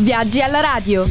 Viaggi alla radio.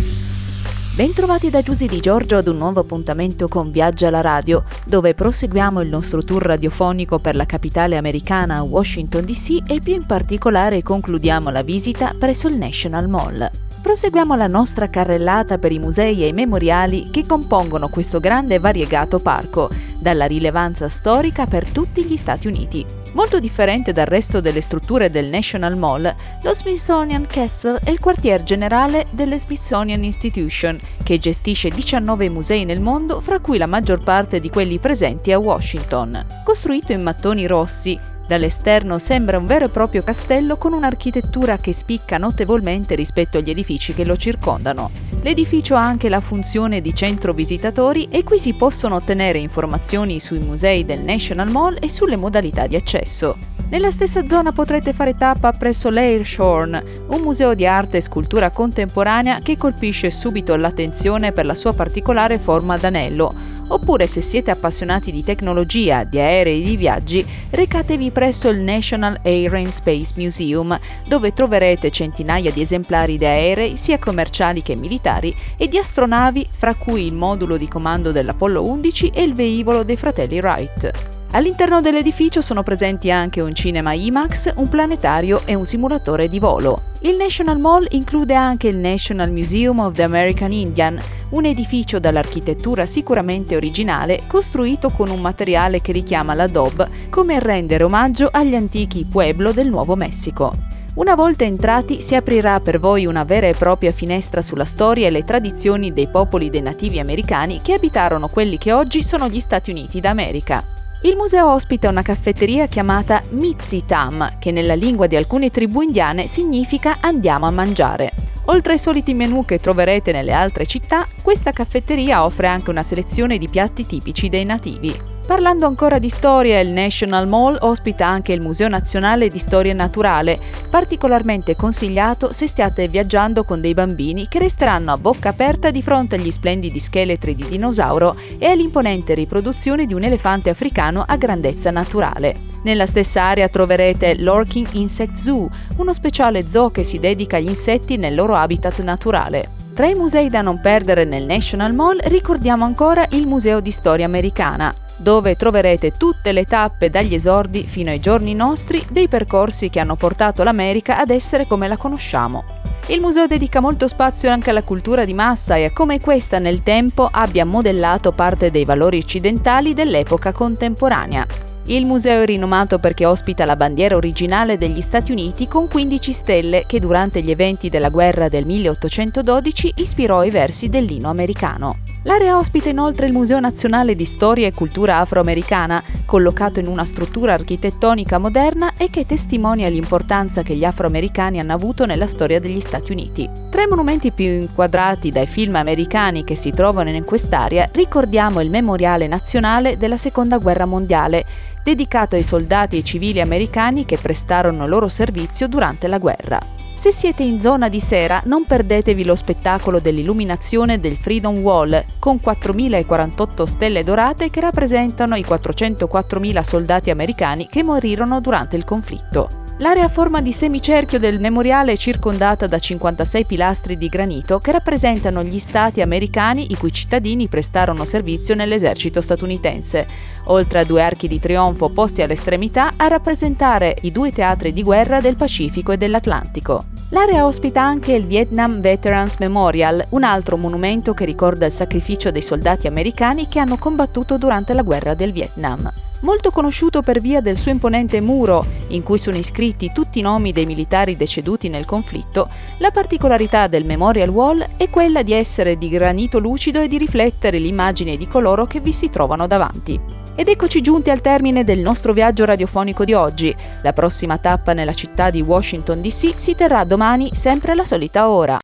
Bentrovati da Giusy Di Giorgio ad un nuovo appuntamento con Viaggi alla radio, dove proseguiamo il nostro tour radiofonico per la capitale americana Washington DC e più in particolare concludiamo la visita presso il National Mall. Proseguiamo la nostra carrellata per i musei e i memoriali che compongono questo grande e variegato parco, dalla rilevanza storica per tutti gli Stati Uniti. Molto differente dal resto delle strutture del National Mall, lo Smithsonian Castle è il quartier generale delle Smithsonian Institution, che gestisce 19 musei nel mondo, fra cui la maggior parte di quelli presenti a Washington. Costruito in mattoni rossi, Dall'esterno sembra un vero e proprio castello con un'architettura che spicca notevolmente rispetto agli edifici che lo circondano. L'edificio ha anche la funzione di centro visitatori e qui si possono ottenere informazioni sui musei del National Mall e sulle modalità di accesso. Nella stessa zona potrete fare tappa presso l'Airshorn, un museo di arte e scultura contemporanea che colpisce subito l'attenzione per la sua particolare forma d'anello, oppure se siete appassionati di tecnologia, di aerei e di viaggi, recatevi presso il National Air and Space Museum, dove troverete centinaia di esemplari di aerei, sia commerciali che militari, e di astronavi, fra cui il modulo di comando dell'Apollo 11 e il velivolo dei fratelli Wright. All'interno dell'edificio sono presenti anche un cinema IMAX, un planetario e un simulatore di volo. Il National Mall include anche il National Museum of the American Indian, un edificio dall'architettura sicuramente originale, costruito con un materiale che richiama l'adobe, come rendere omaggio agli antichi pueblo del Nuovo Messico. Una volta entrati si aprirà per voi una vera e propria finestra sulla storia e le tradizioni dei popoli dei nativi americani che abitarono quelli che oggi sono gli Stati Uniti d'America. Il museo ospita una caffetteria chiamata Mitzitam, che nella lingua di alcune tribù indiane significa andiamo a mangiare. Oltre ai soliti menù che troverete nelle altre città, questa caffetteria offre anche una selezione di piatti tipici dei nativi. Parlando ancora di storia, il National Mall ospita anche il Museo Nazionale di Storia Naturale, particolarmente consigliato se stiate viaggiando con dei bambini che resteranno a bocca aperta di fronte agli splendidi scheletri di dinosauro e all'imponente riproduzione di un elefante africano a grandezza naturale. Nella stessa area troverete l'Orking Insect Zoo, uno speciale zoo che si dedica agli insetti nel loro habitat naturale. Tra i musei da non perdere nel National Mall ricordiamo ancora il Museo di Storia Americana, dove troverete tutte le tappe dagli esordi fino ai giorni nostri dei percorsi che hanno portato l'America ad essere come la conosciamo. Il museo dedica molto spazio anche alla cultura di massa e a come questa nel tempo abbia modellato parte dei valori occidentali dell'epoca contemporanea. Il museo è rinomato perché ospita la bandiera originale degli Stati Uniti con 15 stelle che durante gli eventi della guerra del 1812 ispirò i versi dell'ino americano. L'area ospita inoltre il Museo Nazionale di Storia e Cultura Afroamericana, collocato in una struttura architettonica moderna e che testimonia l'importanza che gli afroamericani hanno avuto nella storia degli Stati Uniti. Tra i monumenti più inquadrati dai film americani che si trovano in quest'area ricordiamo il Memoriale Nazionale della Seconda Guerra Mondiale, dedicato ai soldati e civili americani che prestarono loro servizio durante la guerra. Se siete in zona di sera non perdetevi lo spettacolo dell'illuminazione del Freedom Wall con 4.048 stelle dorate che rappresentano i 404.000 soldati americani che morirono durante il conflitto. L'area a forma di semicerchio del memoriale è circondata da 56 pilastri di granito che rappresentano gli stati americani i cui cittadini prestarono servizio nell'esercito statunitense, oltre a due archi di trionfo posti all'estremità a rappresentare i due teatri di guerra del Pacifico e dell'Atlantico. L'area ospita anche il Vietnam Veterans Memorial, un altro monumento che ricorda il sacrificio dei soldati americani che hanno combattuto durante la guerra del Vietnam molto conosciuto per via del suo imponente muro, in cui sono iscritti tutti i nomi dei militari deceduti nel conflitto, la particolarità del Memorial Wall è quella di essere di granito lucido e di riflettere l'immagine di coloro che vi si trovano davanti. Ed eccoci giunti al termine del nostro viaggio radiofonico di oggi. La prossima tappa nella città di Washington DC si terrà domani sempre alla solita ora.